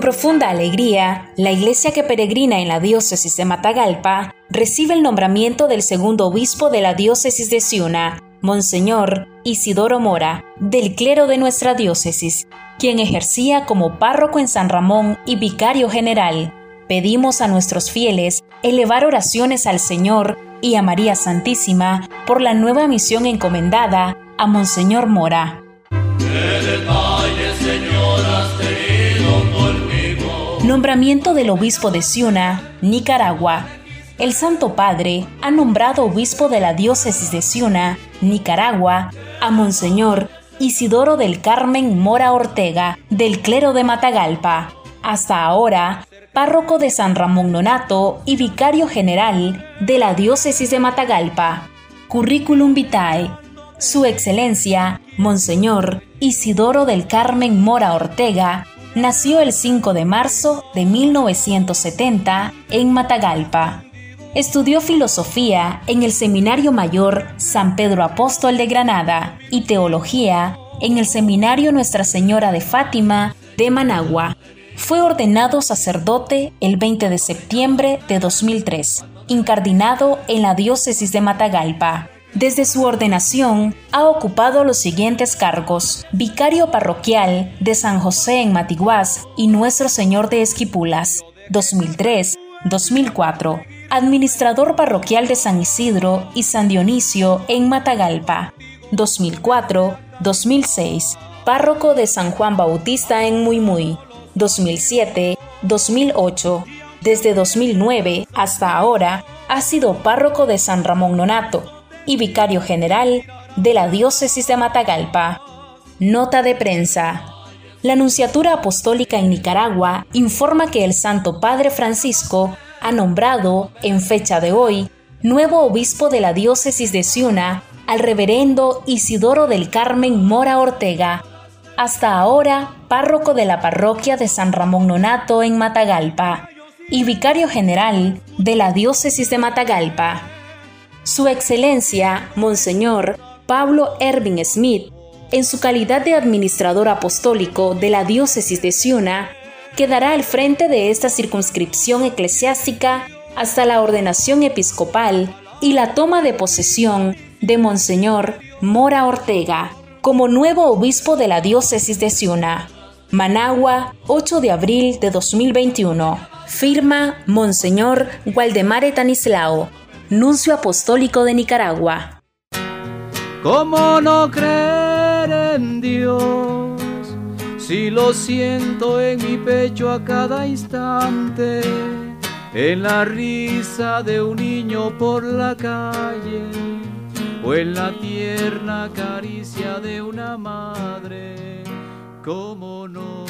profunda alegría, la iglesia que peregrina en la diócesis de Matagalpa recibe el nombramiento del segundo obispo de la diócesis de Ciuna, Monseñor Isidoro Mora, del clero de nuestra diócesis, quien ejercía como párroco en San Ramón y vicario general. Pedimos a nuestros fieles elevar oraciones al Señor y a María Santísima por la nueva misión encomendada a Monseñor Mora. Nombramiento del obispo de Ciuna, Nicaragua. El Santo Padre ha nombrado obispo de la diócesis de Ciuna, Nicaragua, a Monseñor Isidoro del Carmen Mora Ortega, del clero de Matagalpa. Hasta ahora, párroco de San Ramón Nonato y vicario general de la diócesis de Matagalpa. Curriculum vitae. Su Excelencia, Monseñor Isidoro del Carmen Mora Ortega, nació el 5 de marzo de 1970 en Matagalpa. Estudió filosofía en el Seminario Mayor San Pedro Apóstol de Granada y teología en el Seminario Nuestra Señora de Fátima de Managua. Fue ordenado sacerdote el 20 de septiembre de 2003, incardinado en la diócesis de Matagalpa. Desde su ordenación ha ocupado los siguientes cargos: vicario parroquial de San José en Matiguás y Nuestro Señor de Esquipulas, 2003-2004, administrador parroquial de San Isidro y San Dionisio en Matagalpa, 2004-2006, párroco de San Juan Bautista en Muy 2007-2008. Desde 2009 hasta ahora ha sido párroco de San Ramón Nonato, y vicario general de la diócesis de Matagalpa. Nota de prensa. La Nunciatura Apostólica en Nicaragua informa que el Santo Padre Francisco ha nombrado, en fecha de hoy, nuevo obispo de la diócesis de Ciuna al reverendo Isidoro del Carmen Mora Ortega, hasta ahora párroco de la parroquia de San Ramón Nonato en Matagalpa y vicario general de la diócesis de Matagalpa. Su Excelencia, Monseñor Pablo Ervin Smith, en su calidad de administrador apostólico de la diócesis de Ciuna, quedará al frente de esta circunscripción eclesiástica hasta la ordenación episcopal y la toma de posesión de Monseñor Mora Ortega como nuevo obispo de la diócesis de Ciuna. Managua, 8 de abril de 2021. Firma Monseñor Waldemare Tanislao, Nuncio Apostólico de Nicaragua. ¿Cómo no creer en Dios si lo siento en mi pecho a cada instante? En la risa de un niño por la calle o en la tierna caricia de una madre, ¿cómo no?